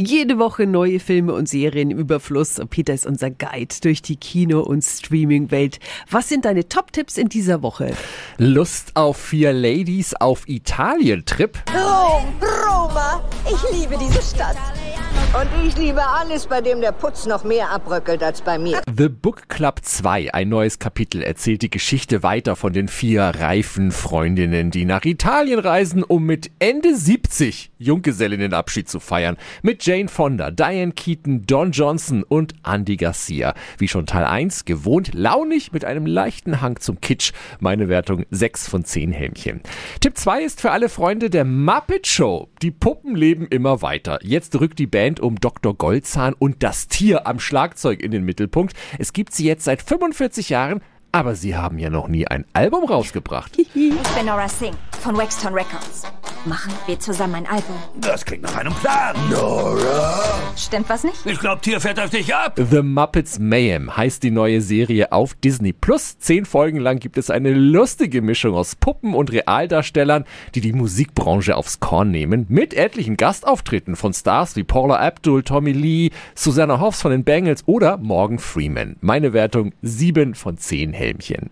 Jede Woche neue Filme und Serien im Überfluss. Und Peter ist unser Guide durch die Kino- und Streaming-Welt. Was sind deine Top-Tipps in dieser Woche? Lust auf vier Ladies auf Italien-Trip? Rom, Roma, ich liebe diese Stadt. Und ich liebe alles, bei dem der Putz noch mehr abbröckelt als bei mir. The Book Club 2, ein neues Kapitel, erzählt die Geschichte weiter von den vier reifen Freundinnen, die nach Italien reisen, um mit Ende 70 Junggesellinnenabschied zu feiern. Mit Jane Fonda, Diane Keaton, Don Johnson und Andy Garcia. Wie schon Teil 1, gewohnt launig mit einem leichten Hang zum Kitsch. Meine Wertung 6 von 10 Helmchen. Tipp 2 ist für alle Freunde der Muppet Show. Die Puppen leben immer weiter. Jetzt rückt die Band um Dr. Goldzahn und das Tier am Schlagzeug in den Mittelpunkt. Es gibt sie jetzt seit 45 Jahren, aber sie haben ja noch nie ein Album rausgebracht. Ich bin Nora Singh von Waxton Records. Machen wir zusammen ein Album. Das klingt nach einem Plan. Nora! Stimmt was nicht? Ich glaub, Tier fährt auf dich ab. The Muppets Mayhem heißt die neue Serie auf Disney Plus. Zehn Folgen lang gibt es eine lustige Mischung aus Puppen und Realdarstellern, die die Musikbranche aufs Korn nehmen, mit etlichen Gastauftritten von Stars wie Paula Abdul, Tommy Lee, Susanna Hoffs von den Bengals oder Morgan Freeman. Meine Wertung 7 von 10 Helmchen.